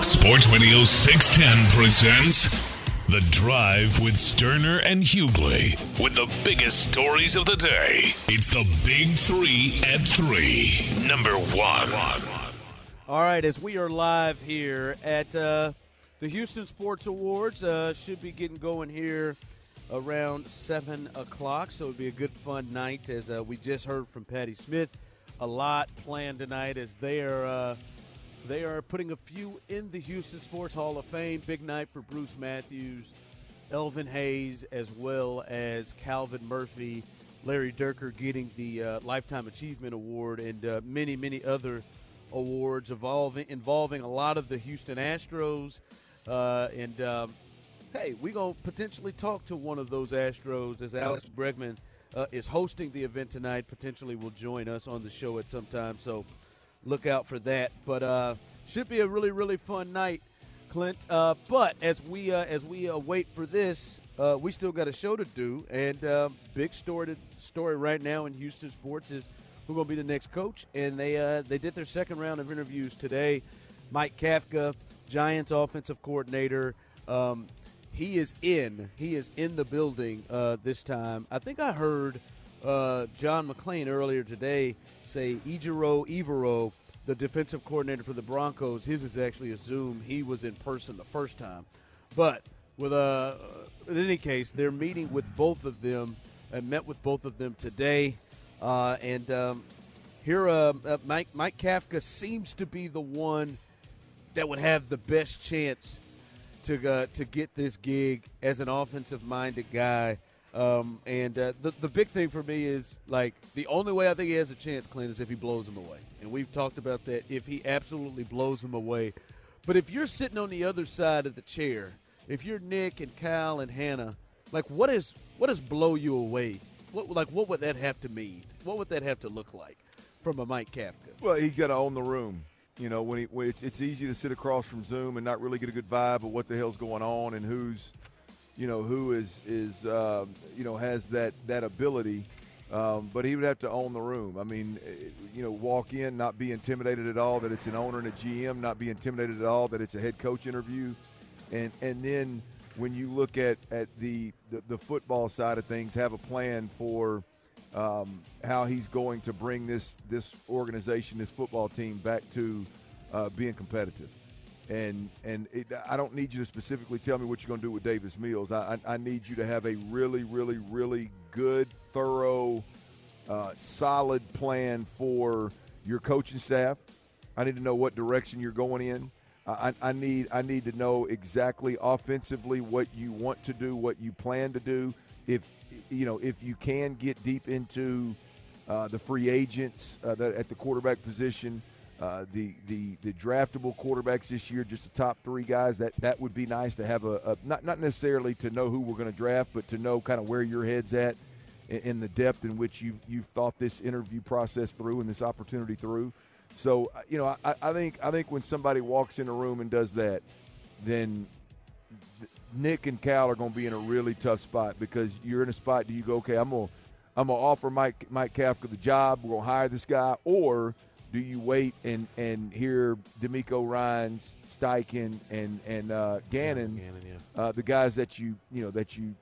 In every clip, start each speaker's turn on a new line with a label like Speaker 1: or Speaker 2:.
Speaker 1: Sports Radio 610 presents The Drive with Stoerner and Hughley. With the biggest stories of the day. It's the Big Three at Three. Number one.
Speaker 2: All right, as we are live here at uh, the Houston Sports Awards, uh, should be getting going here around 7 o'clock, so it'll be a good, fun night as uh, we just heard from Patty Smith. A lot planned tonight as they are. They are putting a few in the Houston Sports Hall of Fame. Big night for Bruce Matthews, Elvin Hayes, as well as Calvin Murphy, Larry Dierker getting the uh, Lifetime Achievement Award, and uh, many, many other awards involving involving a lot of the Houston Astros. Uh, and um, hey, we're gonna potentially talk to one of those Astros as Alex Bregman uh, is hosting the event tonight. Potentially will join us on the show at some time. So look out for that. But uh, should be a really really fun night, Clint. Uh, but as we uh, as we uh, wait for this, uh, we still got a show to do, and um, big story to, story right now in Houston sports is who's going to be the next coach, and they uh, they did their second round of interviews today. Mike Kafka, Giants offensive coordinator. Um, he is in. He is in the building uh, this time. I think I heard uh, John McClain earlier today say Ejiro Evero, the defensive coordinator for the Broncos, his is actually a Zoom. He was in person the first time. But with uh, in any case, they're meeting with both of them and met with both of them today. Uh, and um, here, uh, uh, Mike Mike Kafka seems to be the one that would have the best chance to uh, to get this gig as an offensive minded guy. Um, and uh, the the big thing for me is like the only way I think he has a chance, Clint, is if he blows him away. And we've talked about that. If he absolutely blows him away, but if you're sitting on the other side of the chair, if you're Nick and Kyle and Hannah, like what is what does blow you away? What like what would that have to mean? What would that have to look like from a Mike Kafka?
Speaker 3: Well, he's got to own the room. You know, when, he, when it's, it's easy to sit across from Zoom and not really get a good vibe of what the hell's going on and who's, you know, who is is um, you know has that that ability. Um, but he would have to own the room. I mean, eh, you know, walk in, not be intimidated at all that it's an owner and a GM, not be intimidated at all that it's a head coach interview, and and then when you look at at the the, the football side of things, have a plan for um, how he's going to bring this this organization, this football team, back to uh, being competitive. And and it, I don't need you to specifically tell me what you're going to do with Davis Mills. I, I, I need you to have a really, really, really good, thorough, uh, solid plan for your coaching staff. I need to know what direction you're going in. I, I need I need to know exactly offensively what you want to do, what you plan to do. If you know if you can get deep into uh, the free agents uh, that at the quarterback position, uh, the the the draftable quarterbacks this year, just the top three guys. That that would be nice to have a, a not not necessarily to know who we're going to draft, but to know kind of where your head's at in, in the depth in which you've you've thought this interview process through and this opportunity through. So uh, you know, I, I think I think when somebody walks in a room and does that, then Nick and Cal are going to be in a really tough spot because you're in a spot. Do you go, okay, I'm to I'm to offer Mike Mike Kafka the job. We're going to hire this guy, or do you wait and and hear DeMeco Ryans, Steichen, and and uh, Gannon,
Speaker 2: Gannon, yeah.
Speaker 3: uh, the guys that you you know that you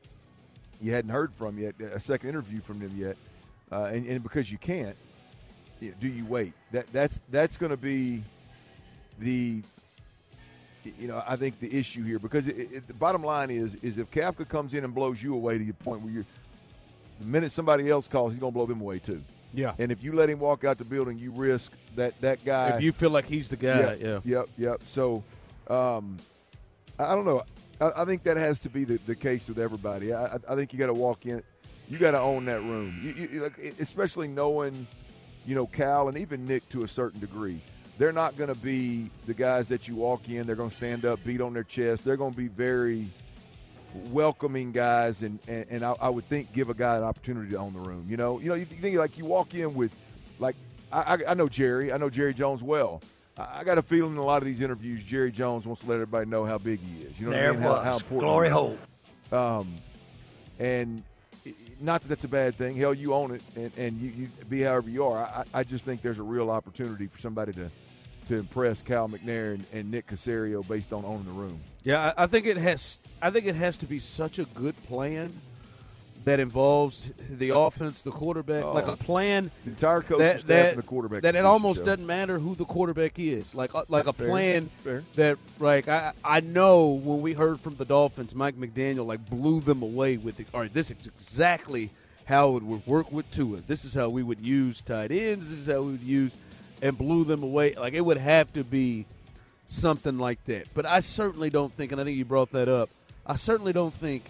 Speaker 3: you hadn't heard from yet, a second interview from them yet, uh, and, and because you can't, you know, do you wait? That that's that's going to be the you know I think the issue here because it, it, the bottom line is is if Kafka comes in and blows you away to the point where you're the minute somebody else calls, he's going to blow them away too.
Speaker 2: Yeah.
Speaker 3: And if you let him walk out the building, you risk that that guy.
Speaker 2: If you feel like he's the guy, yeah.
Speaker 3: Yep. Yep. So, um, I, don't know. I, I think that has to be the, the case with everybody. I, I- think you got to walk in. You got to own that room. You, you- like, especially knowing, you know, Cal and even Nick to a certain degree. they're not going to be the guys that you walk in. They're going to stand up, beat on their chest. They're going to be very welcoming guys, and and, and I, I, would think give a guy an opportunity to own the room. You know, you know, you think like you walk in with, like I, I know Jerry, I know Jerry Jones well. I, got a feeling in a lot of these interviews, Jerry Jones wants to let everybody know how big he is. You know what I mean? How, how, important.
Speaker 4: Glory hole.
Speaker 3: Um, and not that that's a bad thing. Hell, you own it, and, and you, you be however you are. I, I just think there's a real opportunity for somebody to to impress Cal McNair and, and Nick Caserio based on owning the room.
Speaker 2: Yeah, I, I think it has. I think it has to be such a good plan that involves the offense, the quarterback, oh, like a plan.
Speaker 3: The entire coaching that, staff that, and the quarterback.
Speaker 2: That it almost doesn't matter who the quarterback is. Like uh, like a Fair. plan Fair. that like I I know when we heard from the Dolphins, Mike McDaniel like blew them away with the, all right. This is exactly how it would work with Tua. This is how we would use tight ends. This is how we would use and blew them away. Like it would have to be something like that. But I certainly don't think, and I think you brought that up. I certainly don't think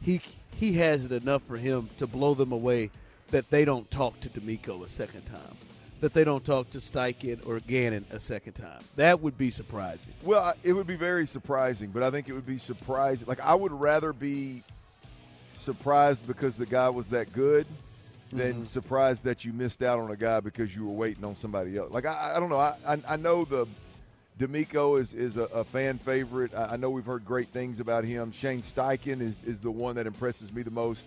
Speaker 2: he he has it enough for him to blow them away that they don't talk to DeMeco a second time, that they don't talk to Steichen or Gannon a second time. That would be surprising.
Speaker 3: Well, it would be very surprising, but I think it would be surprising. Like I would rather be surprised because the guy was that good than mm-hmm. surprised that you missed out on a guy because you were waiting on somebody else. Like I, I don't know. I, I, I know the DeMeco is is a, a fan favorite. I, I, know we've heard great things about him. Shane Steichen is is the one that impresses me the most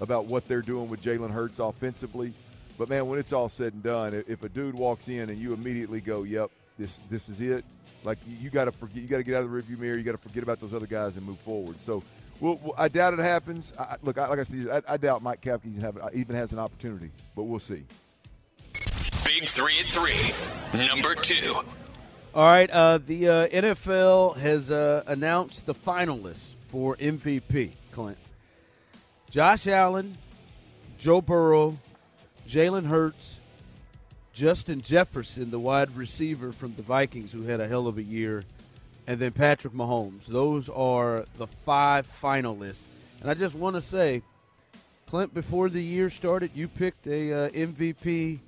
Speaker 3: about what they're doing with Jalen Hurts offensively. But man, when it's all said and done, if a dude walks in and you immediately go, "Yep, this this is it," like you, you got to forget, you got to get out of the rearview mirror. You got to forget about those other guys and move forward. So well, I doubt it happens. I, look, I, like I said, I, I doubt Mike Kafka even has an opportunity, but we'll see.
Speaker 1: Big three and three, number two.
Speaker 2: All right, uh, the uh, NFL has uh, announced the finalists for MVP. Clint, Josh Allen, Joe Burrow, Jalen Hurts, Justin Jefferson, the wide receiver from the Vikings, who had a hell of a year, and then Patrick Mahomes. Those are the five finalists. And I just want to say, Clint, before the year started, you picked a uh, MVP,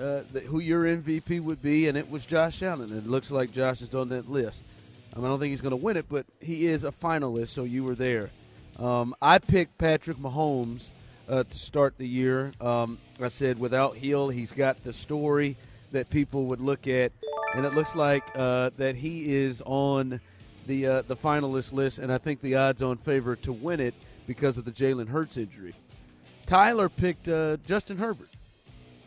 Speaker 2: uh, who your MVP would be, and it was Josh Allen. It looks like Josh is on that list. I, mean, I don't think he's going to win it, but he is a finalist, so you were there. Um, I picked Patrick Mahomes uh, to start the year. Um, I said without Hill, he's got the story that people would look at and it looks like uh, that he is on the uh, the finalist list, and I think the odds-on favorite to win it because of the Jalen Hurts injury. Tyler picked uh, Justin Herbert.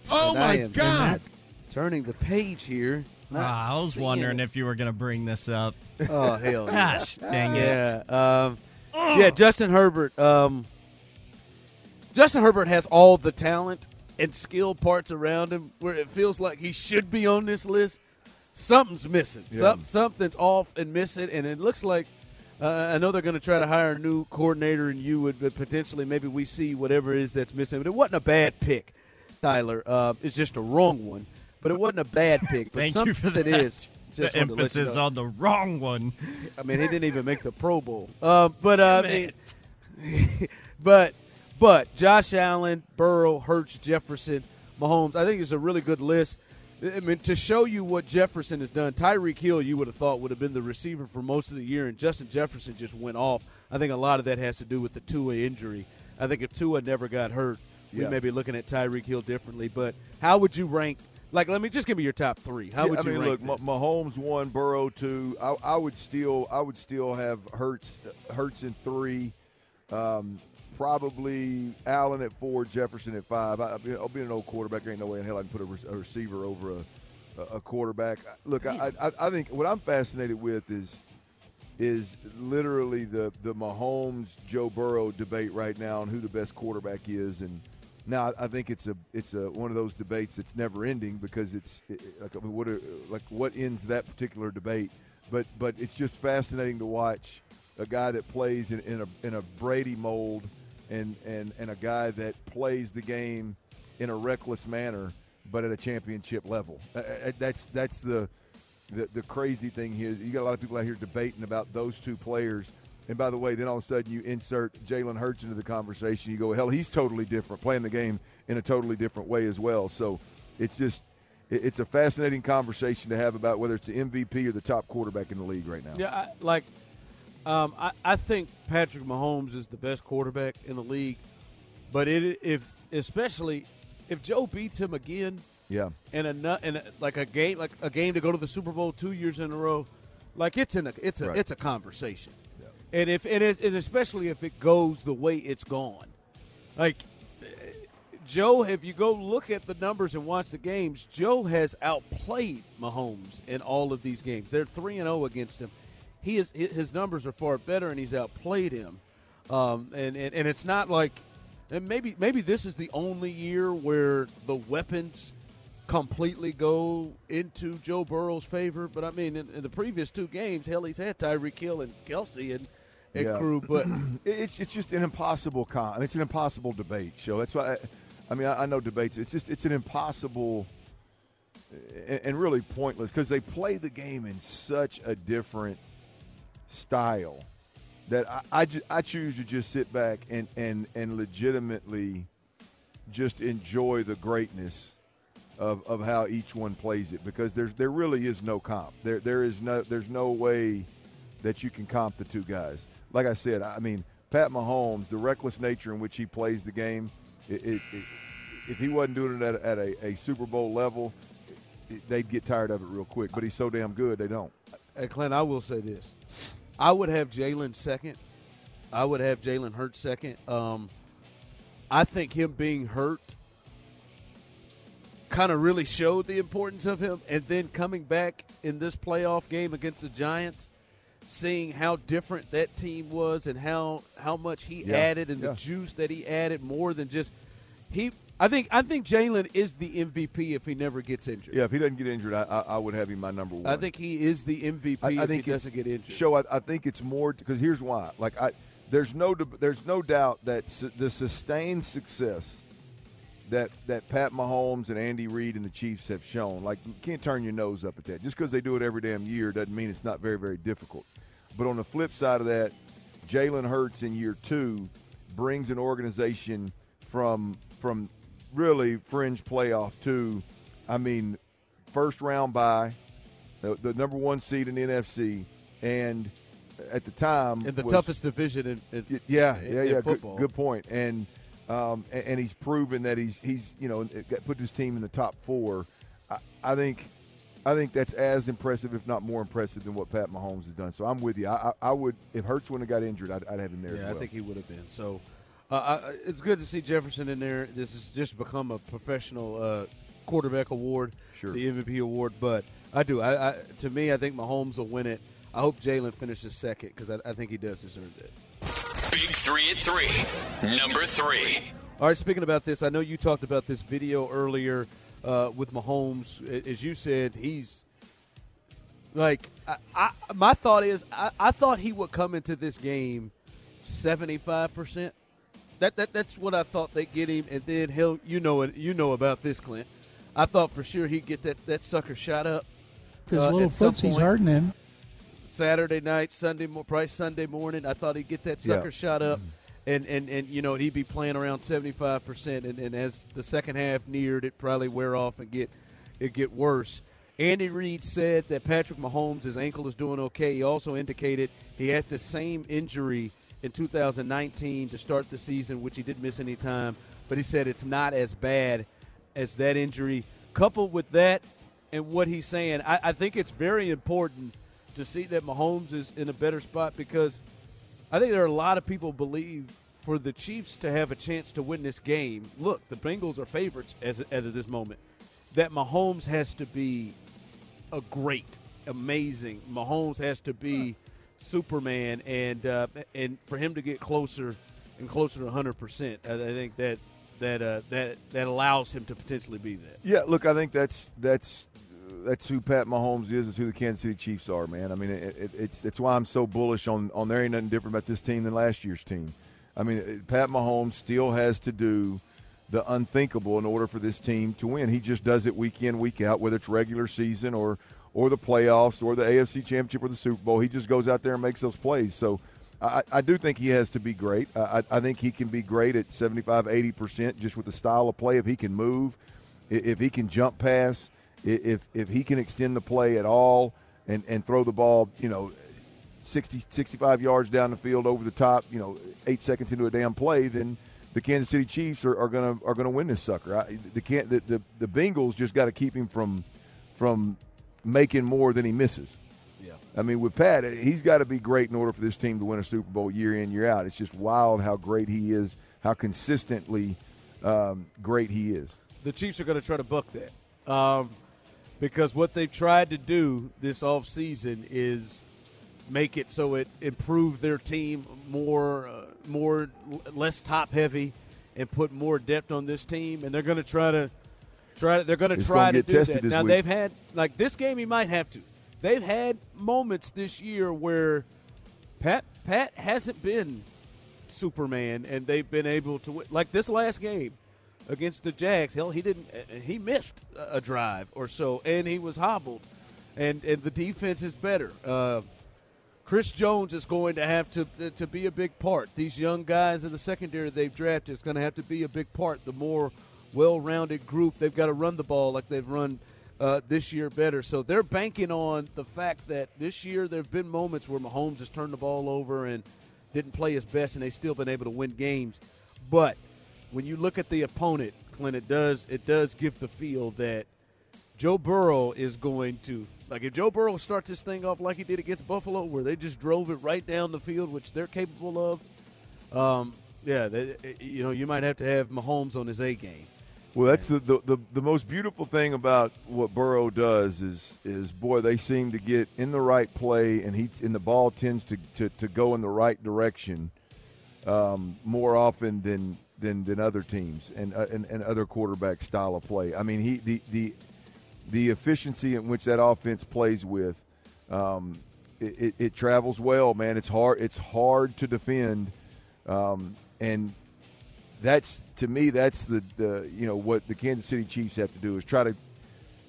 Speaker 5: Oh and my God!
Speaker 2: Turning the page here.
Speaker 6: Uh, I was wondering
Speaker 2: it.
Speaker 6: if you were going to bring this up.
Speaker 2: Oh hell!
Speaker 6: Gosh, dang
Speaker 2: it! Yeah, um, yeah. Justin Herbert. Um, Justin Herbert has all the talent and skill parts around him where it feels like he should be on this list something's missing. Yeah. Some, something's off and missing, and it looks like uh, I know they're going to try to hire a new coordinator, and you would, but potentially maybe we see whatever it is that's missing. But it wasn't a bad pick, Tyler. Uh, it's just a wrong one, but it wasn't a bad pick. But
Speaker 6: Thank
Speaker 2: something
Speaker 6: you for
Speaker 2: that.
Speaker 6: that
Speaker 2: is.
Speaker 6: the emphasis you know. on the wrong one.
Speaker 2: I mean, he didn't even make the Pro Bowl. Uh, but uh, I mean, but but Josh Allen, Burrow, Hurts, Jefferson, Mahomes. I think it's a really good list. I mean, to show you what Jefferson has done, Tyreek Hill, you would have thought would have been the receiver for most of the year, and Justin Jefferson just went off. I think a lot of that has to do with the Tua injury. I think if Tua never got hurt, yeah. we may be looking at Tyreek Hill differently. But how would you rank? Like, let me just give me your top three. How
Speaker 3: yeah,
Speaker 2: would you
Speaker 3: I mean,
Speaker 2: rank
Speaker 3: look, this? Mahomes one, Burrow two. I, I, would still, I would still have Hurts, Hurts in three. Um, probably Allen at four, Jefferson at five. I, will be an old quarterback. There ain't no way in hell I can put a, a receiver over a, a quarterback. Look, I, I, I, think what I'm fascinated with is is literally the the Mahomes Joe Burrow debate right now on who the best quarterback is, and now I think it's a it's a one of those debates that's never ending because it's it, like I mean, what are, like what ends that particular debate, but but it's just fascinating to watch a guy that plays in, in a in a Brady mold and, and, and a guy that plays the game in a reckless manner, but at a championship level. Uh, uh, that's that's the, the the crazy thing here. You got a lot of people out here debating about those two players. And by the way, then all of a sudden you insert Jalen Hurts into the conversation. You go, hell, he's totally different, playing the game in a totally different way as well. So it's just it's a fascinating conversation to have about whether it's the MVP or the top quarterback in the league right now.
Speaker 2: Yeah, I, like um, I, I think Patrick Mahomes is the best quarterback in the league, but it if especially if Joe beats him again,
Speaker 3: Yeah.
Speaker 2: in a in a, like a game like a game to go to the Super Bowl two years in a row, like it's in a it's a
Speaker 3: Right.
Speaker 2: it's a conversation, and if and, it, and especially if it goes the way it's gone, like Joe, if you go look at the numbers and watch the games, Joe has outplayed Mahomes in all of these games. They're three and zero against him. He is his numbers are far better, and he's outplayed him. Um, and, and and it's not like, and maybe maybe this is the only year where the weapons completely go into Joe Burrow's favor. But I mean, in, in the previous two games, hell, he's had Tyreek Hill and Kelce and, and
Speaker 3: Yeah.
Speaker 2: crew. But
Speaker 3: It's it's just an impossible con. I mean, it's an impossible debate show. That's why. I, I mean, I, I know debates. It's just it's an impossible and, and really pointless because they play the game in such a different style that I, I, I choose to just sit back and, and, and legitimately just enjoy the greatness of, of how each one plays it because there's there really is no comp. There there is no there's no way that you can comp the two guys. Like I said, I mean Pat Mahomes, the reckless nature in which he plays the game, it, it, it, if he wasn't doing it at, a, at a, a Super Bowl level, they'd get tired of it real quick. But he's so damn good, they don't.
Speaker 2: Hey, Clint, I will say this. I would have Jalen second. I would have Jalen Hurts second. Um, I think him being hurt kind of really showed the importance of him. And then coming back in this playoff game against the Giants, seeing how different that team was and how, how much he
Speaker 3: Yeah,
Speaker 2: added and
Speaker 3: yeah.
Speaker 2: the juice that he added more than just he. I think I think Jalen is the MVP if he never gets injured.
Speaker 3: Yeah, if he doesn't get injured, I, I, I would have him my number one.
Speaker 2: I think he is the MVP
Speaker 3: I, I
Speaker 2: if
Speaker 3: think
Speaker 2: he doesn't get injured.
Speaker 3: Show, I, I think it's more because here's why. Like I, there's no there's no doubt that su- the sustained success that that Pat Mahomes and Andy Reid and the Chiefs have shown. Like you can't turn your nose up at that. Just because they do it every damn year doesn't mean it's not very very difficult. But on the flip side of that, Jalen Hurts in year two brings an organization from from really fringe playoff to, I mean, first round by the, the number one seed in the NFC, and at the time
Speaker 2: in the
Speaker 3: was-
Speaker 2: toughest division in, in
Speaker 3: Yeah,
Speaker 2: in-
Speaker 3: yeah, yeah. Good, good point. And um, and, and he's proven that he's he's you know put his team in the top four. I, I think I think that's as impressive, if not more impressive, than what Pat Mahomes has done. So I'm with you. I, I, I would if Hurts wouldn't have got injured, I'd, I'd have him there.
Speaker 2: Yeah,
Speaker 3: well.
Speaker 2: I think he would have been. So uh, it's good to see Jefferson in there. This has just become a professional uh, quarterback award,
Speaker 3: Sure.
Speaker 2: the MVP award. But I do. I, I to me, I think Mahomes will win it. I hope Jalen finishes second because I, I think he does deserve it.
Speaker 4: Big three at three. Number three.
Speaker 2: All right, speaking about this, I know you talked about this video earlier uh, with Mahomes. A- As you said, he's like I, I, my thought is I, I thought he would come into this game seventy five percent. That, that that's what I thought they'd get him, and then he'll you know it you know about this, Clint. I thought for sure he'd get that, that sucker shot up
Speaker 5: His
Speaker 2: uh,
Speaker 5: little
Speaker 2: at some
Speaker 5: footsy's
Speaker 2: point.
Speaker 5: hurting him.
Speaker 2: Saturday night, Sunday, mo- probably Sunday morning. I thought he'd get that
Speaker 3: Yeah.
Speaker 2: sucker shot up, and, and, and you know he'd be playing around seventy five percent, and and as the second half neared, it probably wear off and get it get worse. Andy Reid said that Patrick Mahomes' his ankle is doing okay. He also indicated he had the same injury in 2019 to start the season, which he didn't miss any time, but he said it's not as bad as that injury. Coupled with that and what he's saying, I, I think it's very important to see that Mahomes is in a better spot because I think there are a lot of people believe for the Chiefs to have a chance to win this game. Look, the Bengals are favorites as as of this moment. That Mahomes has to be a great, amazing. Mahomes has to be Superman, and uh, and for him to get closer and closer to 100, percent I think that that uh, that that allows him to potentially be that.
Speaker 3: Yeah, look, I think that's that's that's who Pat Mahomes is. Is who the Kansas City Chiefs are, man. I mean, it, it, it's that's why I'm so bullish on on there ain't nothing different about this team than last year's team. I mean, Pat Mahomes still has to do the unthinkable in order for this team to win. He just does it week in, week out, whether it's regular season or or the playoffs or the AFC Championship or the Super Bowl. He just goes out there and makes those plays. So. I, I do think he has to be great. I, I think he can be great at 75, 80% just with the style of play. If he can move, if he can jump pass, if if he can extend the play at all and and throw the ball, you know, 60 65 yards down the field over the top, you know, 8 seconds into a damn play, then the Kansas City Chiefs are, are gonna are gonna win this sucker. I, the, the, the the Bengals just got to keep him from from making more than he misses.
Speaker 2: Yeah.
Speaker 3: I mean, with Pat, he's got to be great in order for this team to win a Super Bowl year in year out. It's just wild how great he is, how consistently um, great he is.
Speaker 2: The Chiefs are going to try to buck that um, because what they've tried to do this offseason is make it so it improve their team more, uh, more less top heavy, and put more depth on this team. And they're going to try to try. They're going to try to do that. Now
Speaker 3: week.
Speaker 2: they've had like this game. He might have to. They've had moments this year where Pat Pat hasn't been Superman, and they've been able to win. Like this last game against the Jags, hell, he didn't. He missed a drive or so, and he was hobbled, and and the defense is better. Uh, Chris Jones is going to have to to be a big part. These young guys in the secondary they've drafted is going to have to be a big part. The more well-rounded group, they've got to run the ball like they've run uh, this year better. So they're banking on the fact that this year there have been moments where Mahomes has turned the ball over and didn't play his best, and they've still been able to win games. But when you look at the opponent, Clint, it does it does give the feel that Joe Burrow is going to like if Joe Burrow starts this thing off like he did against Buffalo, where they just drove it right down the field, which they're capable of. Um, yeah, they, you know, you might have to have Mahomes on his A game.
Speaker 3: Well, that's the, the, the, the, most beautiful thing about what Burrow does is is boy they seem to get in the right play and he and the ball tends to, to, to go in the right direction um, more often than than, than other teams and, uh, and and other quarterback style of play. I mean he the the the efficiency in which that offense plays with um, it, it, it, travels well, man. It's hard it's hard to defend um, and that's to me that's the, the you know what the Kansas City Chiefs have to do is try to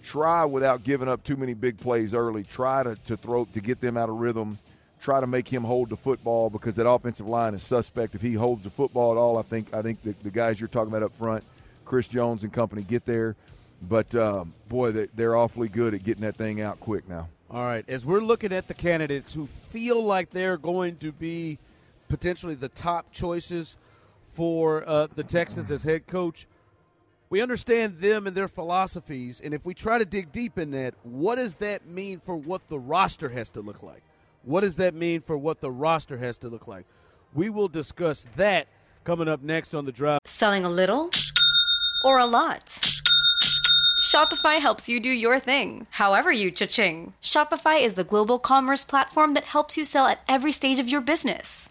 Speaker 3: try without giving up too many big plays early. Try to, to throw to get them out of rhythm. Try to make him hold the football because that offensive line is suspect. If he holds the football at all, I think I think the, the guys you're talking about up front, Chris Jones and company, get there. But um, boy, they, they're awfully good at getting that thing out quick now.
Speaker 2: All right, as we're looking at the candidates who feel like they're going to be potentially the top choices for uh, the Texans as head coach. We understand them and their philosophies, and if we try to dig deep in that, what does that mean for what the roster has to look like? What does that mean for what the roster has to look like? We will discuss that coming up next on the drive.
Speaker 7: Selling a little or a lot? Shopify helps you do your thing, however you cha-ching. Shopify is the global commerce platform that helps you sell at every stage of your business.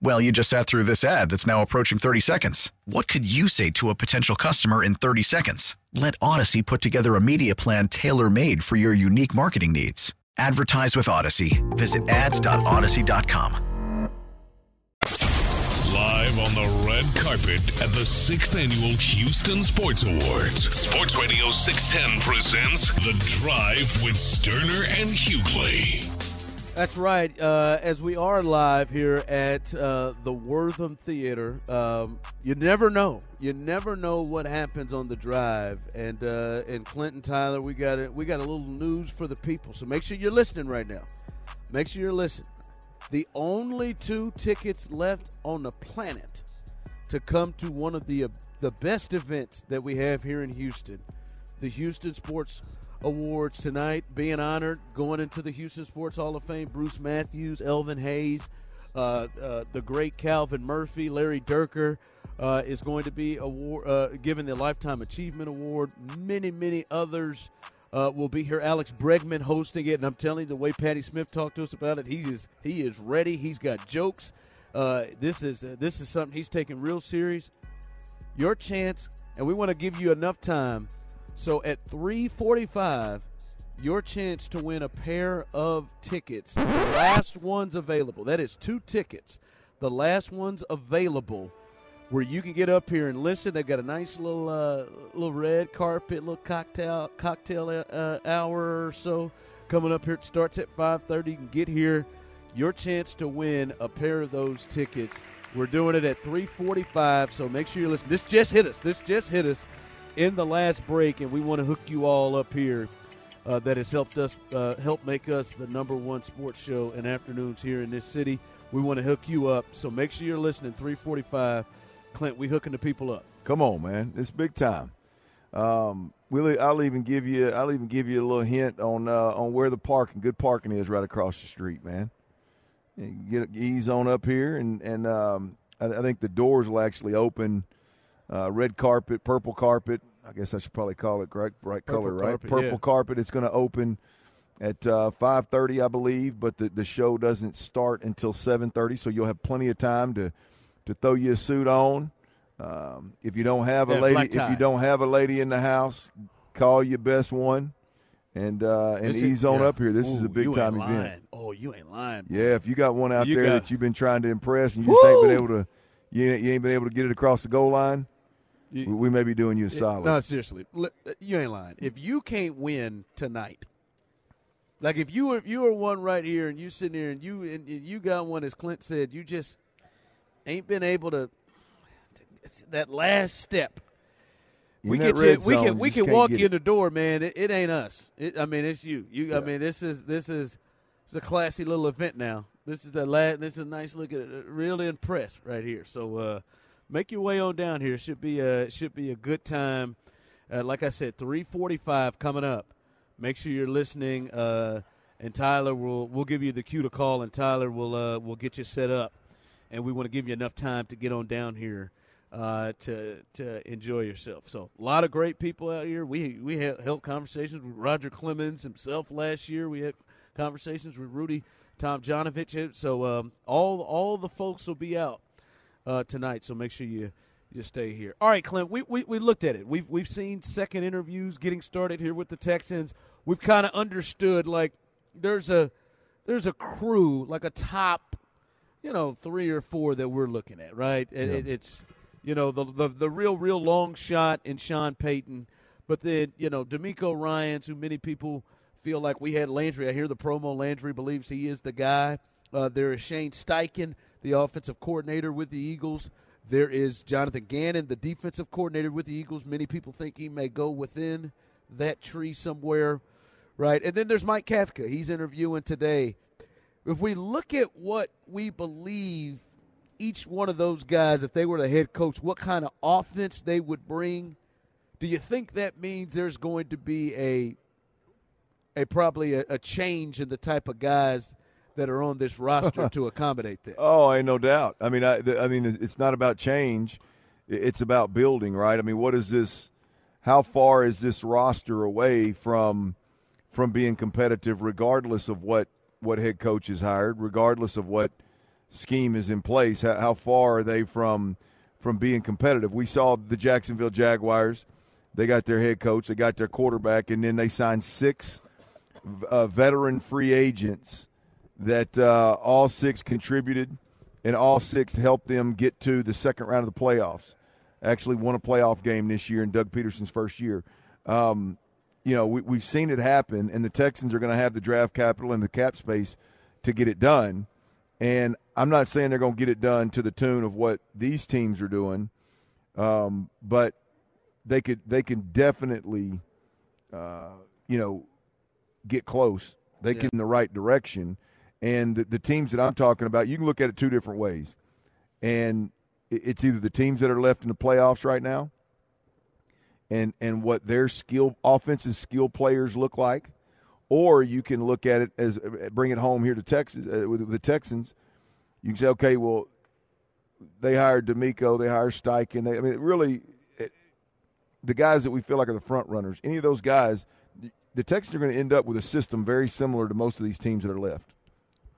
Speaker 8: Well, you just sat through this ad that's now approaching 30 seconds. What could you say to a potential customer in 30 seconds? Let Odyssey put together a media plan tailor made for your unique marketing needs. Advertise with Odyssey. Visit ads.odyssey.com.
Speaker 1: Live on the red carpet at the sixth annual Houston Sports Awards. Sports Radio 610 presents The Drive with Stoerner and Hughley.
Speaker 2: That's right. Uh, as we are live here at uh, the Wortham Theater, um, you never know. You never know what happens on the drive. And uh, and Clinton Tyler, we got it. We got a little news for the people. So make sure you're listening right now. Make sure you're listening. The only two tickets left on the planet to come to one of the the best events that we have here in Houston, the Houston Sports Awards tonight. Being honored, going into the Houston Sports Hall of Fame, Bruce Matthews, Elvin Hayes, uh, uh, the great Calvin Murphy, Larry Dierker. Uh, is going to be award, uh, given the Lifetime Achievement Award. Many, many others uh, will be here. Alex Bregman hosting it, and I'm telling you, the way Patty Smith talked to us about it, he is he is ready. He's got jokes. Uh, this is this is something he's taking real serious. Your chance, and we want to give you enough time. So at 3:45, your chance to win a pair of tickets, the last ones available. That is two tickets, the last ones available where you can get up here and listen. They've got a nice little uh, little red carpet, little cocktail cocktail uh, hour or so coming up here. It starts at 5:30. You can get here. Your chance to win a pair of those tickets. We're doing it at 3:45, so make sure you listen. This just hit us. This just hit us in the last break, and we want to hook you all up here. Uh, that has helped us uh, help make us the number one sports show in afternoons here in this city. We want to hook you up, so make sure you're listening. 345 Clint, we hooking the people up.
Speaker 3: Come on, man, it's big time. Um, we'll, I'll even give you I'll even give you a little hint on uh, on where the parking good parking is right across the street, man. Get ease on up here, and and um, I, I, think the doors will actually open. Uh, red carpet, purple carpet. I guess I should probably call it right, right purple color, right? Carpet, purple yeah. carpet. It's going to open at uh, 5:30, I believe, but the, the show doesn't start until 7:30, so you'll have plenty of time to to throw your suit on. Um, if you don't have a yeah, lady, if you don't have a lady in the house, call your best one and uh, and this ease is, on yeah. up here. This Ooh, is a big time event.
Speaker 2: Oh, you ain't lying.
Speaker 3: Bro. Yeah, if you got one out you there got, that you've been trying to impress and you just ain't been able to, you ain't, you ain't been able to get it across the goal line. You, we may be doing you a solid.
Speaker 2: No, seriously, you ain't lying. If you can't win tonight, like if you were if you were one right here and you sitting here and you and you got one, as Clint said, you just ain't been able to that last step.
Speaker 3: In we get you,
Speaker 2: we
Speaker 3: can
Speaker 2: we can walk you in the door, man. It, it ain't us. It, I mean, it's you. You. Yeah. I mean, this is this is it's a classy little event now. This is the last. This is a nice look at it. Really impressed right here. So uh, make your way on down here. Should be a should be a good time. Uh, like I said, three forty five coming up. Make sure you're listening. Uh, and Tyler will we'll give you the cue to call, and Tyler will uh, will get you set up and we want to give you enough time to get on down here uh, to to enjoy yourself. So a lot of great people out here. We we held conversations with Roger Clemens himself last year. We had conversations with Rudy Tom Tomjanovich. So um, all all the folks will be out uh, tonight. So make sure you you stay here. All right, Clint. We, we we looked at it. We've we've seen second interviews getting started here with the Texans. We've kind of understood like there's a there's a crew like a top you know, three or four that we're looking at, right? Yeah. It, it's, you know, the, the the real, real long shot in Sean Payton, but then you know, DeMeco Ryans, who many people feel like we had Landry. I hear the promo Landry believes he is the guy. Uh, there is Shane Steichen, the offensive coordinator with the Eagles. There is Jonathan Gannon, the defensive coordinator with the Eagles. Many people think he may go within that tree somewhere, right? And then there's Mike Kafka. He's interviewing today if we look at what we believe each one of those guys, if they were the head coach, what kind of offense they would bring, do you think that means there's going to be a a probably a, a change in the type of guys that are on this roster to accommodate that?
Speaker 3: Oh, ain't no doubt. I mean, I, I mean, it's not about change; it's about building, right? I mean, what is this? How far is this roster away from from being competitive, regardless of what what head coach is hired, regardless of what scheme is in place. How, how, far are they from from being competitive? We saw the Jacksonville Jaguars; they got their head coach, they got their quarterback, and then they signed six uh, veteran free agents that uh, all six contributed and all six helped them get to the second round of the playoffs. Actually, won a playoff game this year in Doug Pederson's first year. Um, you know, we, we've seen it happen, and the Texans are going to have the draft capital and the cap space to get it done. And I'm not saying they're going to get it done to the tune of what these teams are doing, um, but they could they can definitely, uh, you know, get close. They
Speaker 2: Yeah.
Speaker 3: get in the right direction. And the, the teams that I'm talking about, you can look at it two different ways. And it's either the teams that are left in the playoffs right now and and what their skill offensive skill players look like, or you can look at it as bring it home here to Texas uh, with the Texans. You can say, okay, well, they hired DeMeco, they hired Steichen. They, I mean, really, it, the guys that we feel like are the front runners. Any of those guys, the Texans are going to end up with a system very similar to most of these teams that are left.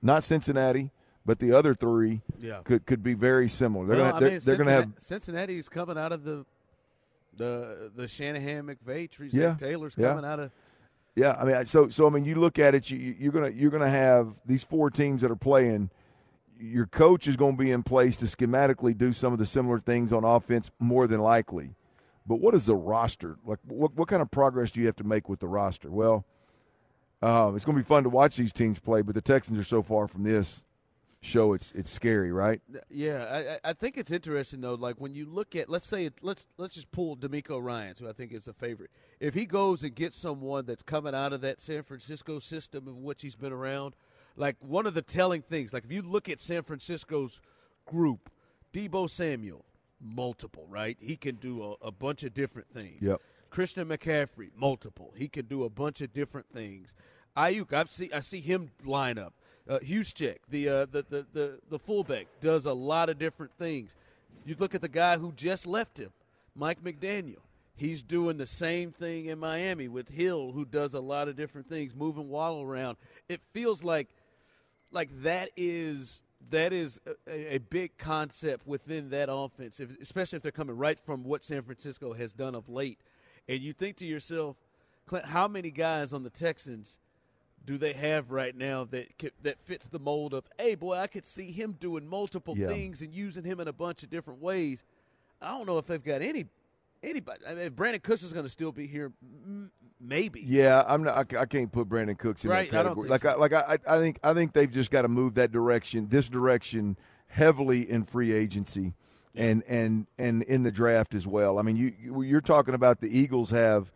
Speaker 3: Not Cincinnati, but the other three
Speaker 2: Yeah.
Speaker 3: could could be very similar. They're
Speaker 2: Well, gonna
Speaker 3: they're, they're going to have
Speaker 2: Cincinnati's coming out of the the the Shanahan McVay tree.
Speaker 3: Yeah.
Speaker 2: Taylor's
Speaker 3: Yeah.
Speaker 2: coming out of
Speaker 3: Yeah, I mean, so so I mean, you look at it, you, you're gonna you're gonna have these four teams that are playing. Your coach is going to be in place to schematically do some of the similar things on offense, more than likely. But what is the roster like? What what kind of progress do you have to make with the roster? Well, um, it's going to be fun to watch these teams play, but the Texans are so far from this show. It's it's scary, right?
Speaker 2: Yeah, I, I- I think it's interesting though. Like when you look at, let's say, it, let's let's just pull DeMeco Ryans, who I think is a favorite. If he goes and gets someone that's coming out of that San Francisco system of which he's been around, like one of the telling things, like if you look at San Francisco's group, Deebo Samuel, multiple, right? He can do a, a bunch of different things.
Speaker 3: Yep.
Speaker 2: Christian McCaffrey, multiple. He can do a bunch of different things. Aiyuk, I see, I see him line up. Uh, Juszczyk, the, uh, the the the the fullback, does a lot of different things. You look at the guy who just left him, Mike McDaniel. He's doing the same thing in Miami with Hill, who does a lot of different things, moving Waddle around. It feels like like that is that is a, a big concept within that offense, if, especially if they're coming right from what San Francisco has done of late. And you think to yourself, Clint, how many guys on the Texans do they have right now that that fits the mold of, hey, boy, I could see him doing multiple
Speaker 3: Yeah.
Speaker 2: things and using him in a bunch of different ways. I don't know if they've got any anybody. I mean, if Brandin Cooks is going to still be here, m- maybe.
Speaker 3: Yeah, I'm not. I, I can't put Brandin Cooks in
Speaker 2: Right,
Speaker 3: that category.
Speaker 2: think
Speaker 3: like,
Speaker 2: so.
Speaker 3: I, like I, I think, I think they've just got to move that direction, this direction, heavily in free agency, and and and in the draft as well. I mean, you you- you're talking about the Eagles have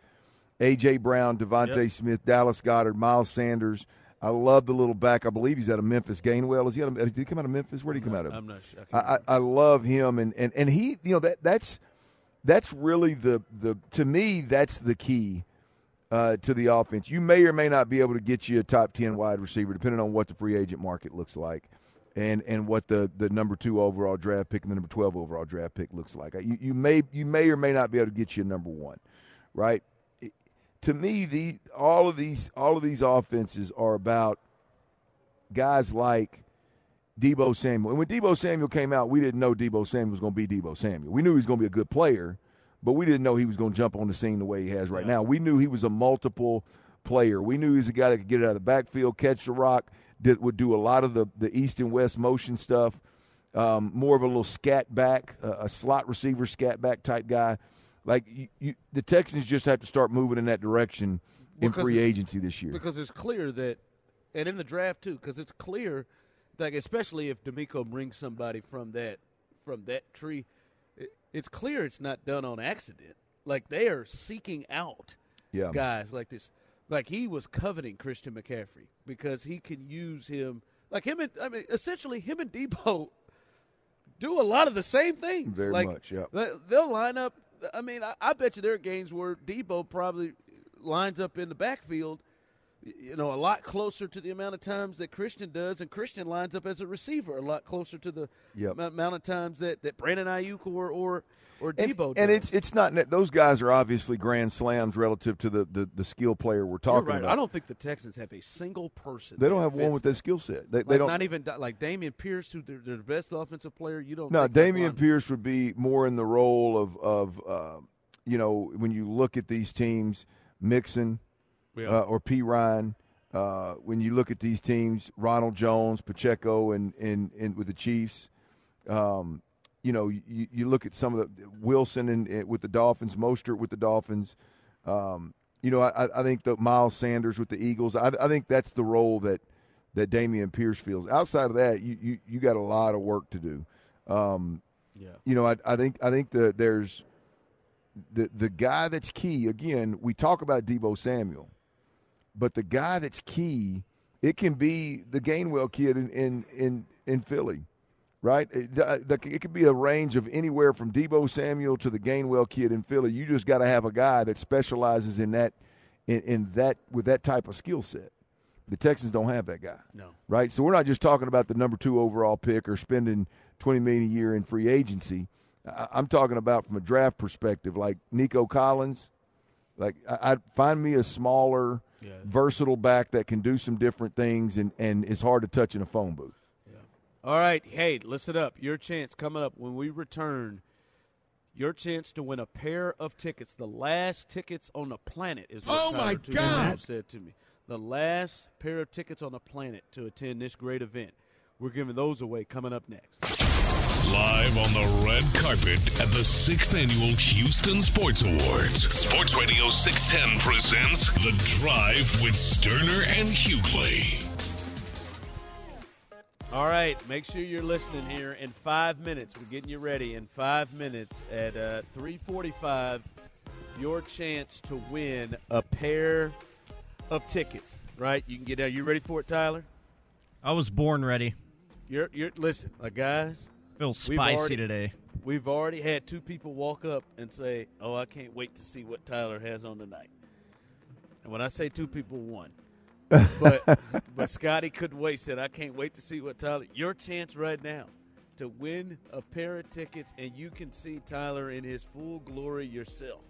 Speaker 3: A.J. Brown, DeVonta
Speaker 2: Yep.
Speaker 3: Smith, Dallas Goedert, Miles Sanders. I love the little back. I believe he's out of Memphis. Gainwell is he? Out of, did he come out of Memphis? Where did he come out of?
Speaker 2: I'm not sure.
Speaker 3: I, I, I love him, and, and, and he, you know, that that's that's really the the to me that's the key uh, to the offense. You may or may not be able to get you a top ten wide receiver, depending on what the free agent market looks like, and and what the, the number two overall draft pick and the number twelve overall draft pick looks like. You you may you may or may not be able to get you a number one, right? It- to me, the all of these all of these offenses are about guys like Deebo Samuel. And when Deebo Samuel came out, we didn't know Deebo Samuel was going to be Deebo Samuel. We knew he was going to be a good player, but we didn't know he was going to jump on the scene the way he has right now. We knew he was a multiple player. We knew he was a guy that could get it out of the backfield, catch the rock, did, would do a lot of the, the east and west motion stuff, um, more of a little scat back, uh, a slot receiver, scat back type guy. Like you, you, the Texans just have to start moving in that direction in
Speaker 2: Because
Speaker 3: free agency this year.
Speaker 2: because it's clear that, and in the draft too, because it's clear, like especially if DeMeco brings somebody from that from that tree, it, it's clear it's not done on accident. Like they are seeking out
Speaker 3: Yeah.
Speaker 2: guys like this. Like he was coveting Christian McCaffrey because he can use him. Like him and I mean, essentially him and Deebo do a lot of the same things.
Speaker 3: Very
Speaker 2: like,
Speaker 3: much, yeah.
Speaker 2: they- They'll line up. I mean, I, I bet you there are games where Deebo probably lines up in the backfield, you know, a lot closer to the amount of times that Christian does, and Christian lines up as a receiver a lot closer to the
Speaker 3: Yep.
Speaker 2: amount- amount of times that, that Brandon Aiyuk or or or
Speaker 3: and,
Speaker 2: Deebo
Speaker 3: and
Speaker 2: does.
Speaker 3: it's it's not those guys are obviously grand slams relative to the the, the skill player we're talking
Speaker 2: right.
Speaker 3: about.
Speaker 2: I don't think the Texans have a single person.
Speaker 3: they don't have one with
Speaker 2: that.
Speaker 3: skill set. They,
Speaker 2: Like,
Speaker 3: they don't.
Speaker 2: not even like Dameon Pierce, who they're, they're the best offensive player. You don't.
Speaker 3: no,
Speaker 2: Dameon
Speaker 3: Pierce would be more in the role of of uh, you know when you look at these teams, Mixon
Speaker 2: Yeah.
Speaker 3: uh, or P Ryan. Uh, when you look at these teams, Ronald Jones, Pacheco, and and, and with the Chiefs, Um, you know, you, you look at some of the Wilson and with the Dolphins, Mostert with the Dolphins. Um, you know, I, I think the Miles Sanders with the Eagles. I, I think that's the role that that Dameon Pierce feels. Outside of that, you you, you got a lot of work to do. Um,
Speaker 2: Yeah.
Speaker 3: you know, I, I think I think the, there's the the guy that's key. Again, we talk about Deebo Samuel, but the guy that's key, it can be the Gainwell kid in in in, in Philly, right? It, uh, the- it could be a range of anywhere from Deebo Samuel to the Gainwell kid in Philly. You just got to have a guy that specializes in that in, in that with that type of skill set. The Texans don't have that guy
Speaker 2: No.
Speaker 3: right? So we're not just talking about the number two overall pick or spending twenty million a year in free agency. I- I'm talking about from a draft perspective, like Nico Collins. Like I- I'd find me a smaller,
Speaker 2: Yeah.
Speaker 3: versatile back that can do some different things and and is hard to touch in a phone booth.
Speaker 2: All right, hey, listen up. Your chance coming up when we return. Your chance to win a pair of tickets, the last tickets on the planet, is what
Speaker 5: Oh,
Speaker 2: Tyler
Speaker 5: my God.
Speaker 2: said to me. The last pair of tickets on the planet to attend this great event. We're giving those away coming up next.
Speaker 1: Live on the red carpet at the sixth annual Houston Sports Awards. Sports Radio 610 presents The Drive with Stoerner and Hughley.
Speaker 2: All right, make sure you're listening here in five minutes. We're getting you ready in five minutes at uh, 3:45. Your chance to win a pair of tickets. Right? You can get out. You ready for it, Tyler?
Speaker 6: I was born ready.
Speaker 2: You're you're listen, uh, guys.
Speaker 6: Feel
Speaker 2: We've
Speaker 6: spicy
Speaker 2: already-
Speaker 6: today.
Speaker 2: We've already had two people walk up and say, "Oh, I can't wait to see what Tyler has on tonight." And when I say two people, one. But but Scotty couldn't wait. Said, "I can't wait to see what Tyler." Your chance right now to win a pair of tickets, and you can see Tyler in his full glory yourself.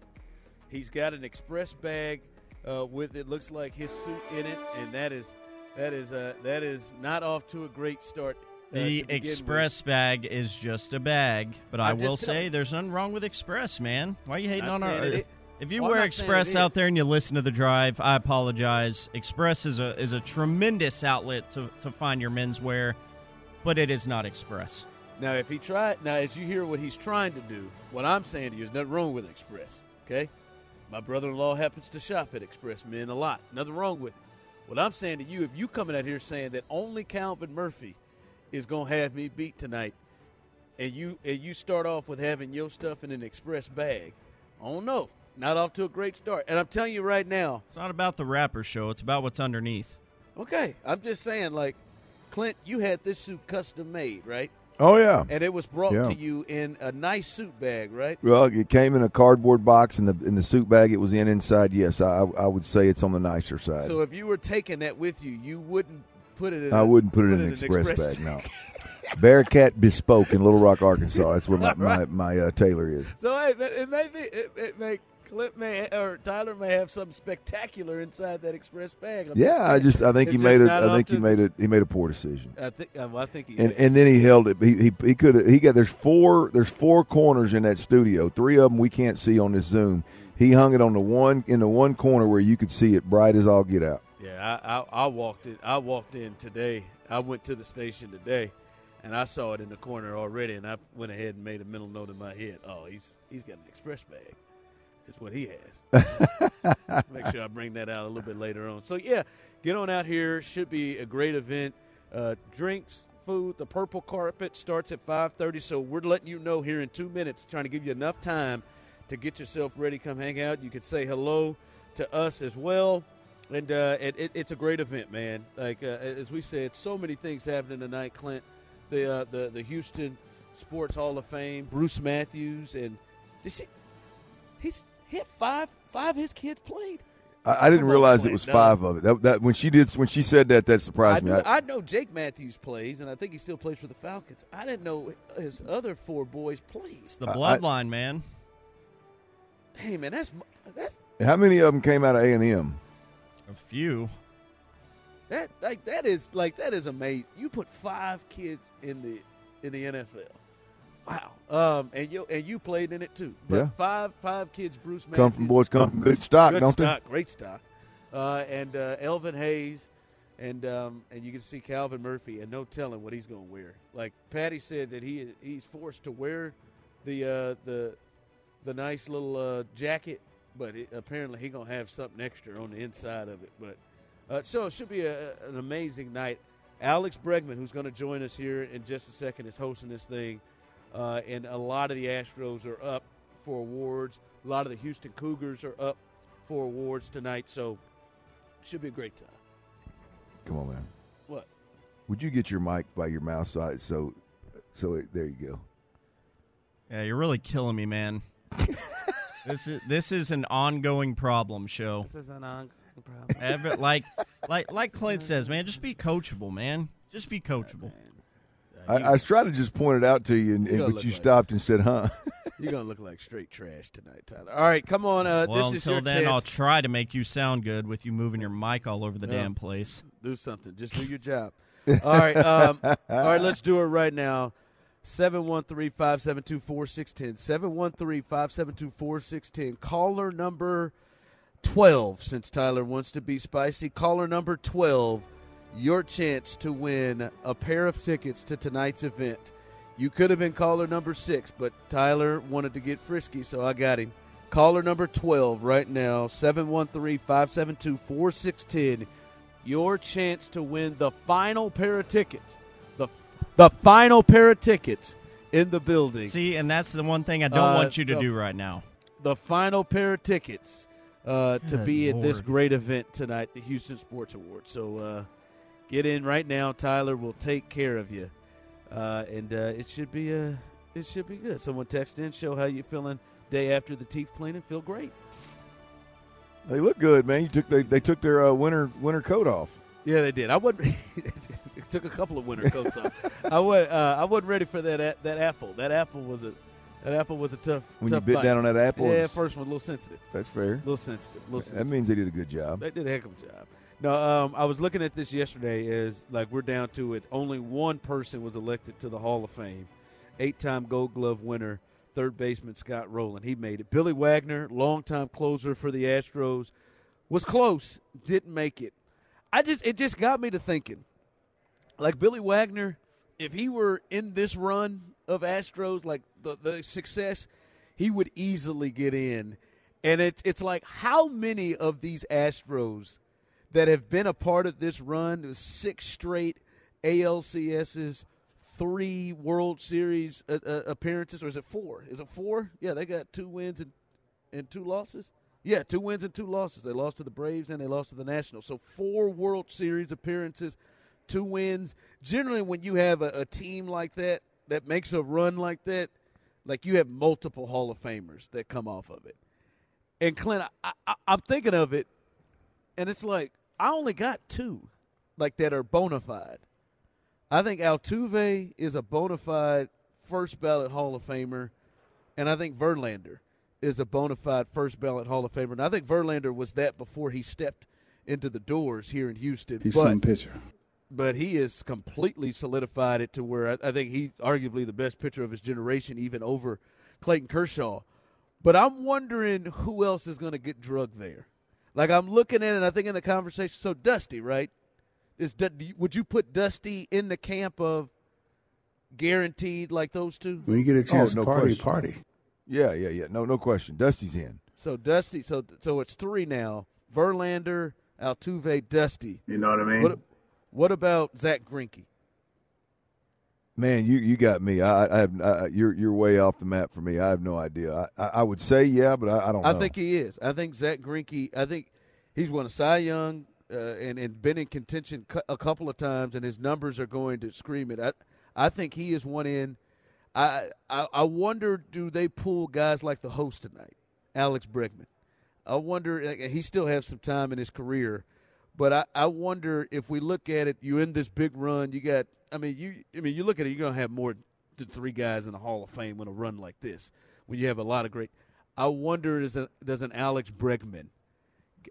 Speaker 2: He's got an express bag uh, with it looks like his suit in it, and that is that is uh, that is not off to a great start. uh,
Speaker 6: The
Speaker 2: begin with.
Speaker 6: express bag is just a bag, but I
Speaker 2: I'm
Speaker 6: will say
Speaker 2: you.
Speaker 6: there's nothing wrong with express, man. Why are you hating
Speaker 2: Not
Speaker 6: on our?
Speaker 2: it-
Speaker 6: if you
Speaker 2: Well,
Speaker 6: wear express out there and you listen to the drive, I apologize. Express is a is a tremendous outlet to to find your menswear, but it is not express.
Speaker 2: Now, if he tried, now as you hear what he's trying to do, what I'm saying to you is nothing wrong with Express. Okay, my brother-in-law happens to shop at Express Men a lot. Nothing wrong with it. What I'm saying to you, if you coming out here saying that only Calvin Murphy is gonna have me beat tonight, and you and you start off with having your stuff in an Express bag, I don't know. Not off to a great start. And I'm telling you right now,
Speaker 6: It's not about the rapper show. It's about what's underneath.
Speaker 2: okay, I'm just saying, like, Clint, you had this suit custom made, right?
Speaker 3: Oh yeah.
Speaker 2: And it was brought
Speaker 3: Yeah.
Speaker 2: to you in a nice suit bag, right?
Speaker 3: Well, it came in a cardboard box, and the in the suit bag it was in inside. Yes, I I would say it's on the nicer side.
Speaker 2: So if you were taking that with you, you wouldn't put it in
Speaker 3: I
Speaker 2: a-
Speaker 3: wouldn't put it in an express, bag. No. Bearcat Bespoke in Little Rock, Arkansas. That's where my my, my uh, tailor is.
Speaker 2: So hey, but it may be it, it may Clint may or Tyler may have some spectacular inside that express bag. I'm just
Speaker 3: Yeah, I just I think he made
Speaker 2: just
Speaker 3: a
Speaker 2: not
Speaker 3: I think he made
Speaker 2: this-
Speaker 3: a he made a poor decision.
Speaker 2: I think uh, well, I think he
Speaker 3: And
Speaker 2: is.
Speaker 3: and then he held it. He he, he could he got there's four there's four corners in that studio. Three of them we can't see on this Zoom. He hung it on the one in the one corner where you could see it bright as all get out.
Speaker 2: Yeah, I, I I walked in. I walked in today. I went to the station today, and I saw it in the corner already. And I went ahead and made a mental note in my head. Oh, he's he's got an express bag. That's what he has. Make sure I bring that out a little bit later on. So yeah, get on out here. Should be a great event. Uh, drinks, food. The purple carpet starts at 5:30. So we're letting you know here in two minutes, trying to give you enough time to get yourself ready. Come hang out. You could say hello to us as well. And uh, it, it, it's a great event, man. Like uh, as we said, so many things happening tonight. Clint, the uh, the the Houston Sports Hall of Fame, Bruce Matthews, and this he's hit five five of his kids played.
Speaker 3: I, I didn't realize it was
Speaker 2: no.
Speaker 3: five of it. That, that when she did when she said that that
Speaker 2: I,
Speaker 3: surprised me.
Speaker 2: knew,
Speaker 3: I,
Speaker 2: I know Jake Matthews plays, and I think he still plays for the Falcons. I didn't know his other four boys played.
Speaker 6: It's the
Speaker 3: I- I-
Speaker 6: bloodline, man.
Speaker 2: Hey man, that's that's
Speaker 3: how many of them came out of A and M?
Speaker 6: A few.
Speaker 2: that like that is like that is amazing. You put five kids in the in the NFL. Wow. Um, and you and you played in it too. But
Speaker 3: Yeah.
Speaker 2: five five kids. Bruce Matthews.
Speaker 3: Come from boys, come from good stock,
Speaker 2: good
Speaker 3: don't
Speaker 2: stock, great stock. Uh, and uh, Elvin Hayes, and um, and you can see Calvin Murphy, and no telling what he's going to wear. Like Patty said that he he's forced to wear the uh, the the nice little uh, jacket, but it, apparently he gonna have something extra on the inside of it. But uh, so it should be a, an amazing night. Alex Bregman, who's going to join us here in just a second, is hosting this thing, uh, and a lot of the Astros are up for awards. A lot of the Houston Cougars are up for awards tonight, so should be a great time.
Speaker 3: Come on, man.
Speaker 2: What?
Speaker 3: Would you get your mic by your mouth side? So, so it, there you go.
Speaker 6: Yeah, you're really killing me, man. this is this is an ongoing problem show.
Speaker 2: This is an ongoing problem.
Speaker 6: Ever, like like like Clint says, man, just be coachable, man. Just be coachable.
Speaker 3: I, I was trying to just point it out to you, and, and- but you
Speaker 2: like-
Speaker 3: stopped and said, "Huh."
Speaker 2: You're gonna look like straight trash tonight, Tyler. All right, come on. Uh,
Speaker 6: Well,
Speaker 2: this is
Speaker 6: until
Speaker 2: your
Speaker 6: then,
Speaker 2: chance.
Speaker 6: I'll try to make you sound good with you moving your mic all over the
Speaker 2: Yeah.
Speaker 6: damn place.
Speaker 2: do something. Just do your job. All right. Um, all right, let's do it right now. 713-572-4610. 713-572-4610. Caller number 12, since Tyler wants to be spicy. Caller number 12, your chance to win a pair of tickets to tonight's event. You could have been caller number 6, but Tyler wanted to get frisky, so I got him. Caller number 12 right now, 713-572-4610 your chance to win the final pair of tickets. The the final pair of tickets in the building.
Speaker 6: See, and that's the one thing I don't
Speaker 2: Uh,
Speaker 6: want you to
Speaker 2: the-
Speaker 6: do right now.
Speaker 2: the final pair of tickets uh, to be at this great event tonight, the Houston Sports Awards. So uh, get in right now. Tyler will take care of you, uh, and uh, it should be uh, it should be good. Someone text in, show how you feeling day after the teeth cleaning. Feel great.
Speaker 3: They look good, man. You took they, they took their uh, winter winter coat off.
Speaker 2: Yeah, they did. I wasn't. it took a couple of winter coats off. I was. Uh, I wasn't ready for that. a- That apple. That apple was a. That apple was a tough.
Speaker 3: When you bit
Speaker 2: bite.
Speaker 3: down on that apple,
Speaker 2: Yeah, first one a little sensitive.
Speaker 3: That's fair.
Speaker 2: A little sensitive. A little sensitive.
Speaker 3: That means they did a good job.
Speaker 2: They did a heck of a job. No, um, I was looking at this yesterday. Is like we're down to it. Only one person was elected to the Hall of Fame. Eight-time Gold Glove winner, third baseman Scott Rolen. He made it. Billy Wagner, longtime closer for the Astros, was close, didn't make it. I just it just got me to thinking. Like Billy Wagner, if he were in this run of Astros, like the, the success, he would easily get in. And it's it's like how many of these Astros that have been a part of this run, six straight ALCSs, three World Series uh, uh, appearances, or is it four? Is it four? Yeah, they got two wins and and two losses. Yeah, two wins and two losses. They lost to the Braves and they lost to the Nationals. So four World Series appearances, two wins. Generally, when you have a, a team like that that makes a run like that, like you have multiple Hall of Famers that come off of it. And Clint, I, I, I'm thinking of it, and it's like I only got two, like that are bona fide. I think Altuve is a bona fide first ballot Hall of Famer, and I think Verlander is a bona fide first ballot Hall of Famer. And I think Verlander was that before he stepped into the doors here in Houston.
Speaker 5: He's
Speaker 2: but,
Speaker 5: some pitcher.
Speaker 2: but he has completely solidified it to where I, I think he's arguably the best pitcher of his generation, even over Clayton Kershaw. But I'm wondering who else is going to get drugged there. Like I'm looking at it, and I think in the conversation. So Dusty, right? Is Du- would you put Dusty in the camp of guaranteed like those two?
Speaker 5: When you get a oh, chance
Speaker 3: no
Speaker 5: to party,
Speaker 3: question.
Speaker 5: party.
Speaker 3: Yeah, yeah, yeah. No, no question. Dusty's in.
Speaker 2: So Dusty, so so it's three now: Verlander, Altuve, Dusty.
Speaker 5: You know what I mean?
Speaker 2: What what about Zach Greinke?
Speaker 3: Man, you, you got me. I, I have I, you're you're way off the map for me. I have no idea. I, I, would say yeah, but I, I don't.
Speaker 2: I
Speaker 3: know.
Speaker 2: think he is. I think Zach Greinke. I think he's won a Cy Young uh, and and been in contention a couple of times, and his numbers are going to scream it. I I think he is one in. I I, I wonder do they pull guys like the host tonight, Alex Bregman. I wonder he still has some time in his career, but I, I wonder if we look at it, you're in this big run. You got, I mean, you, I mean, you look at it, you're gonna have more than three guys in the Hall of Fame when a run like this. When you have a lot of great, I wonder does a, does an Alex Bregman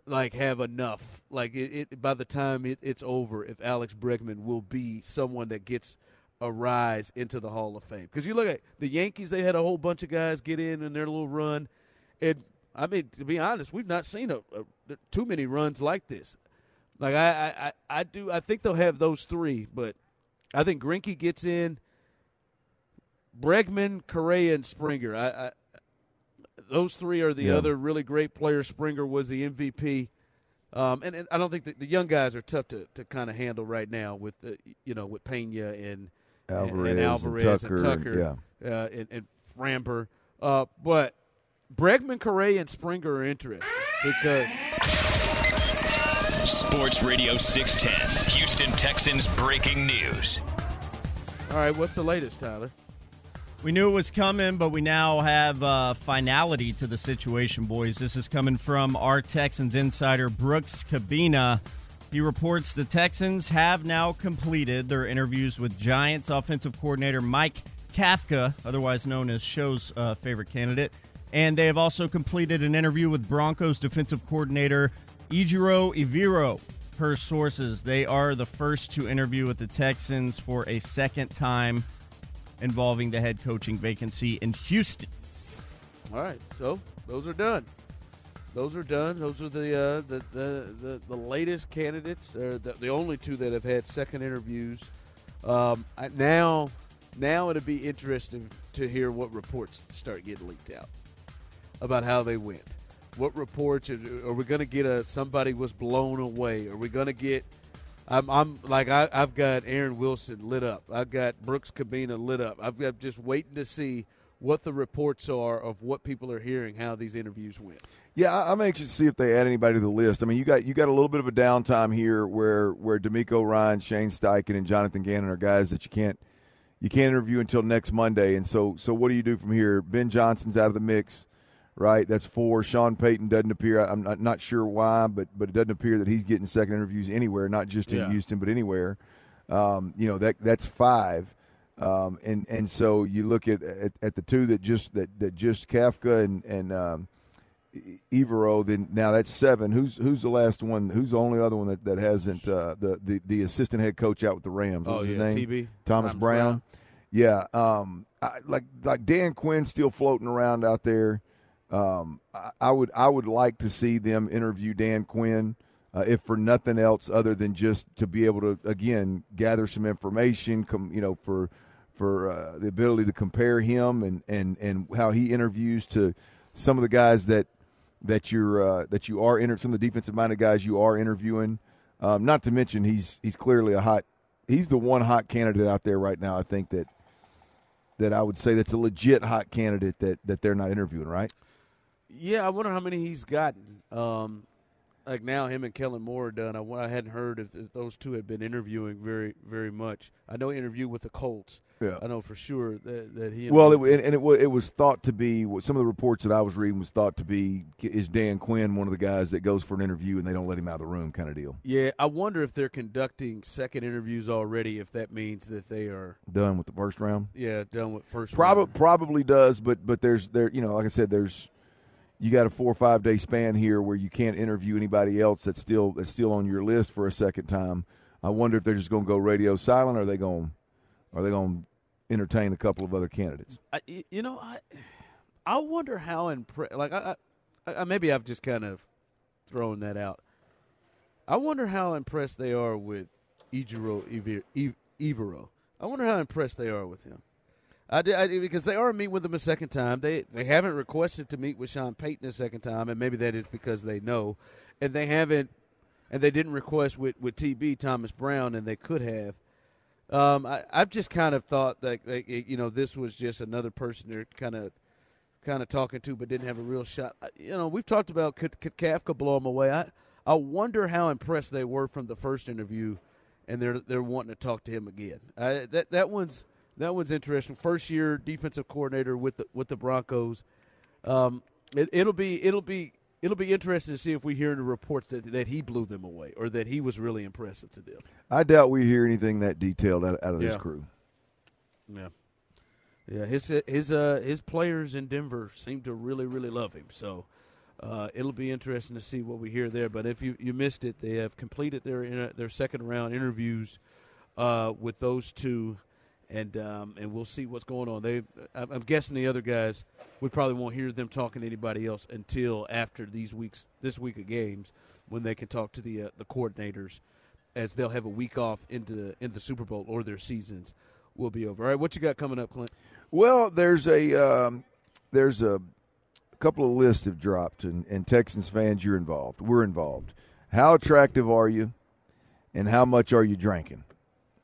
Speaker 2: like have enough? Like it, it by the time it, it's over, if Alex Bregman will be someone that gets a rise into the Hall of Fame. Because you look at the Yankees, they had a whole bunch of guys get in in their little run, and I mean to be honest, we've not seen a, a too many runs like this. Like I, I, I do. I think they'll have those three, but I think Greinke gets in. Bregman, Correa, and Springer. I, I those three are the
Speaker 3: Yeah.
Speaker 2: other really great players. Springer was the MVP. Um, and, and I don't think that the young guys are tough to, to kind of handle right now with the, you know with Pena and
Speaker 3: Alvarez,
Speaker 2: and, Alvarez
Speaker 3: and
Speaker 2: and
Speaker 3: Tucker,
Speaker 2: Tucker,
Speaker 3: and-
Speaker 2: uh, and, and Framber. Uh, but Bregman, Correa, and Springer are interesting because
Speaker 4: Sports Radio 610, Houston Texans breaking news.
Speaker 2: all right, what's the latest, Tyler?
Speaker 6: We knew it was coming, but we now have uh, finality to the situation, boys. This is coming from our Texans insider, Brooks Kubena. He reports the Texans have now completed their interviews with Giants offensive coordinator Mike Kafka, otherwise known as Show's uh, favorite candidate. And they have also completed an interview with Broncos defensive coordinator Ejiro Evero. Per sources, they are the first to interview with the Texans for a second time involving the head coaching vacancy in Houston.
Speaker 2: All right, so those are done. Those are done. Those are the uh, the, the, the the latest candidates, or the, the only two that have had second interviews. Um, I, now, now it'll be interesting to hear what reports start getting leaked out about how they went. What reports are, we going to get? A somebody was blown away. Are we going to get? I'm, I'm like I, I've got Aaron Wilson lit up. I've got Brooks Kubena lit up. I've got just waiting to see what the reports are of what people are hearing, how these interviews went.
Speaker 3: Yeah, I'm anxious to see if they add anybody to the list. I mean, you got you got a little bit of a downtime here, where where DeMeco Ryan, Shane Steichen, and Jonathan Gannon are guys that you can't you can't interview until next Monday. And so so what do you do from here? Ben Johnson's out of the mix, right? That's four. Sean Payton doesn't appear. I'm not, not sure why, but but it doesn't appear that he's getting second interviews anywhere, not just in
Speaker 2: Yeah.
Speaker 3: Houston, but anywhere. Um, you know that that's five. Um, and and so you look at, at at the two that just that that just Kafka and and um, Evero, then now that's seven. Who's who's the last one? Who's the only other one that, that hasn't uh, the, the the assistant head coach out with the Rams?
Speaker 2: Oh,
Speaker 3: was his
Speaker 2: yeah,
Speaker 3: name?
Speaker 2: TB.
Speaker 3: Thomas,
Speaker 2: Thomas
Speaker 3: Brown.
Speaker 2: Brown.
Speaker 3: Yeah, um, I, like like Dan Quinn still floating around out there. Um, I, I would I would like to see them interview Dan Quinn, uh, if for nothing else other than just to be able to again gather some information. You know for for uh, the ability to compare him and, and, and how he interviews to some of the guys that that you're uh, that you are inter- some of the defensive minded guys you are interviewing. Um, not to mention he's he's clearly a hot he's the one hot candidate out there right now. I think that that I would say that's a legit hot candidate that that they're not interviewing. Right?
Speaker 2: Yeah, I wonder how many he's gotten. Um, like now, him and Kellen Moore are done. I, I hadn't heard if, if those two had been interviewing very, very much. I know he interviewed with the Colts.
Speaker 3: Yeah.
Speaker 2: I know for sure that, that he.
Speaker 3: Well, it,
Speaker 2: interviewed-
Speaker 3: and it, wa- it was thought to be some of the reports that I was reading was thought to be is Dan Quinn one of the guys that goes for an interview and they don't let him out of the room kind of deal.
Speaker 2: yeah, I wonder if they're conducting second interviews already. If that means that they are,
Speaker 3: Done with the first round.
Speaker 2: yeah, done with first.
Speaker 3: Probably
Speaker 2: round.
Speaker 3: probably does, but but there's there you know like I said there's you got a four or five day span here where you can't interview anybody else that's still that's still on your list for a second time. I wonder if they're just going to go radio silent or are they going are they going to entertain a couple of other candidates?
Speaker 2: I, you know, I, I wonder how impressed. Like, I, I, I, maybe I've just kind of thrown that out. I wonder how impressed they are with Ejiro Evero. I wonder how impressed they are with him. I, did, I did- because they are meeting with him a second time. They they haven't requested to meet with Sean Payton a second time, and maybe that is because they know, and they haven't, and they didn't request with with TB Thomas Brown, and they could have. Um, I, I've just kind of thought that, you know this was just another person they're kind of kind of talking to, but didn't have a real shot. You know, we've talked about could, could Kafka blow him away. I I wonder how impressed they were from the first interview, and they're they're wanting to talk to him again. That that one's that one's interesting. First year defensive coordinator with the with the Broncos. Um, it, it'll be it'll be it'll be interesting to see if we hear in the reports that that he blew them away or that he was really impressive to them.
Speaker 3: I doubt we hear anything that detailed out, out of this crew.
Speaker 2: Yeah. Yeah, his his uh his players in Denver seem to really really love him. So uh, it'll be interesting to see what we hear there. But if you, you missed it, they have completed their their second round interviews uh, with those two, and um, and we'll see what's going on. They, I'm guessing the other guys, we probably won't hear them talking to anybody else until after these weeks, this week of games, when they can talk to the uh, the coordinators, as they'll have a week off into the, in the Super Bowl or their seasons will be over. All right, what you got coming up, Clint?
Speaker 3: Well, there's a um, there's a couple of lists have dropped, and, and Texans fans, you're involved. We're involved. How attractive are you, and how much are you drinking?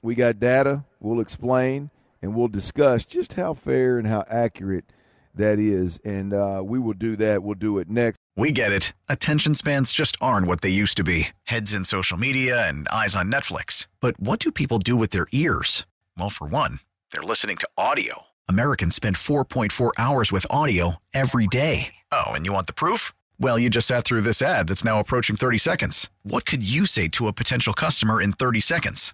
Speaker 3: We got data. We'll explain and we'll discuss just how fair and how accurate that is, and uh, we will do that. We'll do it next.
Speaker 8: We get it. Attention spans just aren't what they used to be heads in social media and eyes on Netflix. But what do people do with their ears? Well, for one, they're listening to audio. Americans spend 4.4 hours with audio every day. Oh, and you want the proof? Well, you just sat through this ad that's now approaching 30 seconds. What could you say to a potential customer in 30 seconds?